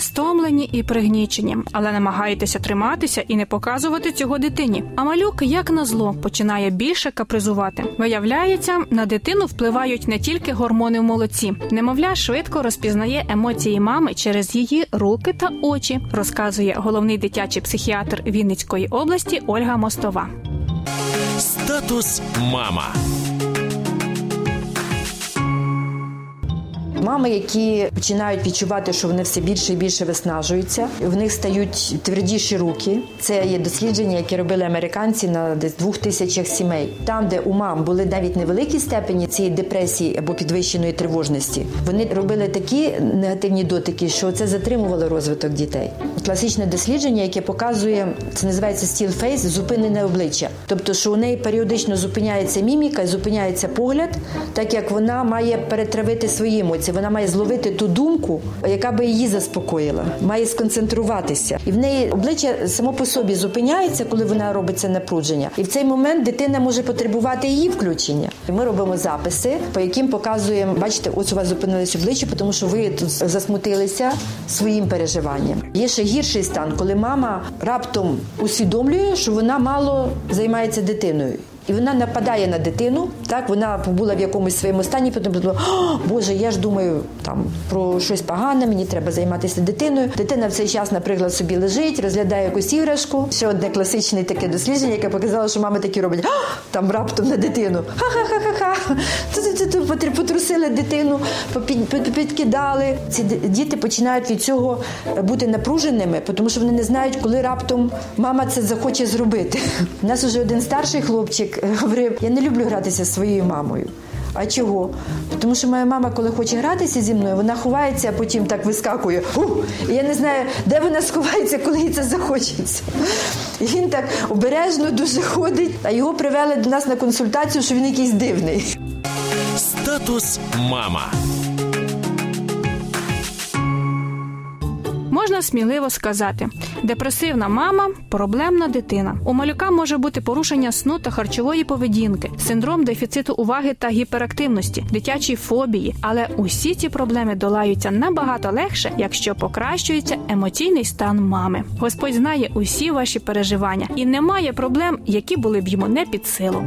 Стомлені і пригнічені, але намагаєтеся триматися і не показувати цього дитині. А малюк, як назло, починає більше капризувати. Виявляється, на дитину впливають не тільки гормони в молоці. Немовля швидко розпізнає емоції мами через її руки та очі, розказує головний дитячий психіатр Вінницької області Ольга Мостова. Статус мама. Мами, які починають відчувати, що вони все більше і більше виснажуються, в них стають твердіші руки. Це є дослідження, які робили американці на десь двох тисячах сімей. Там, де у мам були навіть невеликі степені цієї депресії або підвищеної тривожності, вони робили такі негативні дотики, що це затримувало розвиток дітей. Класичне дослідження, яке показує, це називається still face, зупинене обличчя. Тобто, що у неї періодично зупиняється міміка, зупиняється погляд, так як вона має перетравити свої емоції вона має зловити ту думку, яка би її заспокоїла, має сконцентруватися, і в неї обличчя само по собі зупиняється, коли вона робить це напрудження. І в цей момент дитина може потребувати її включення. Ми робимо записи, по яким показуємо, бачите, ось у вас зупинились обличчя, тому що ви тут засмутилися своїм переживанням. Є ще гірший стан, коли мама раптом усвідомлює, що вона мало займається дитиною. І вона нападає на дитину. Так вона побула в якомусь своєму стані, потім подумала, Боже, я ж думаю там про щось погане, мені треба займатися дитиною. Дитина в цей час, наприклад, собі лежить, розглядає якусь іграшку. Ще одне класичне таке дослідження, яке показало, що мами такі роблять там раптом на дитину. Ха-ха-ха-ха-ха. Потрусили дитину, підкидали. Ці діти починають від цього бути напруженими, тому що вони не знають, коли раптом мама це захоче зробити. У нас вже один старший хлопчик говорив: я не люблю гратися зі своєю мамою. А чого? Тому що моя мама, коли хоче гратися зі мною, вона ховається, а потім так вискакує. Ух! І я не знаю, де вона сховається, коли їй це захочеться. І він так обережно дуже ходить, а його привели до нас на консультацію, що він якийсь дивний. Статус мама. Можна сміливо сказати, депресивна мама проблемна дитина. У малюка може бути порушення сну та харчової поведінки, синдром дефіциту уваги та гіперактивності, дитячі фобії. Але усі ці проблеми долаються набагато легше, якщо покращується емоційний стан мами. Господь знає усі ваші переживання і немає проблем, які були б йому не під силу.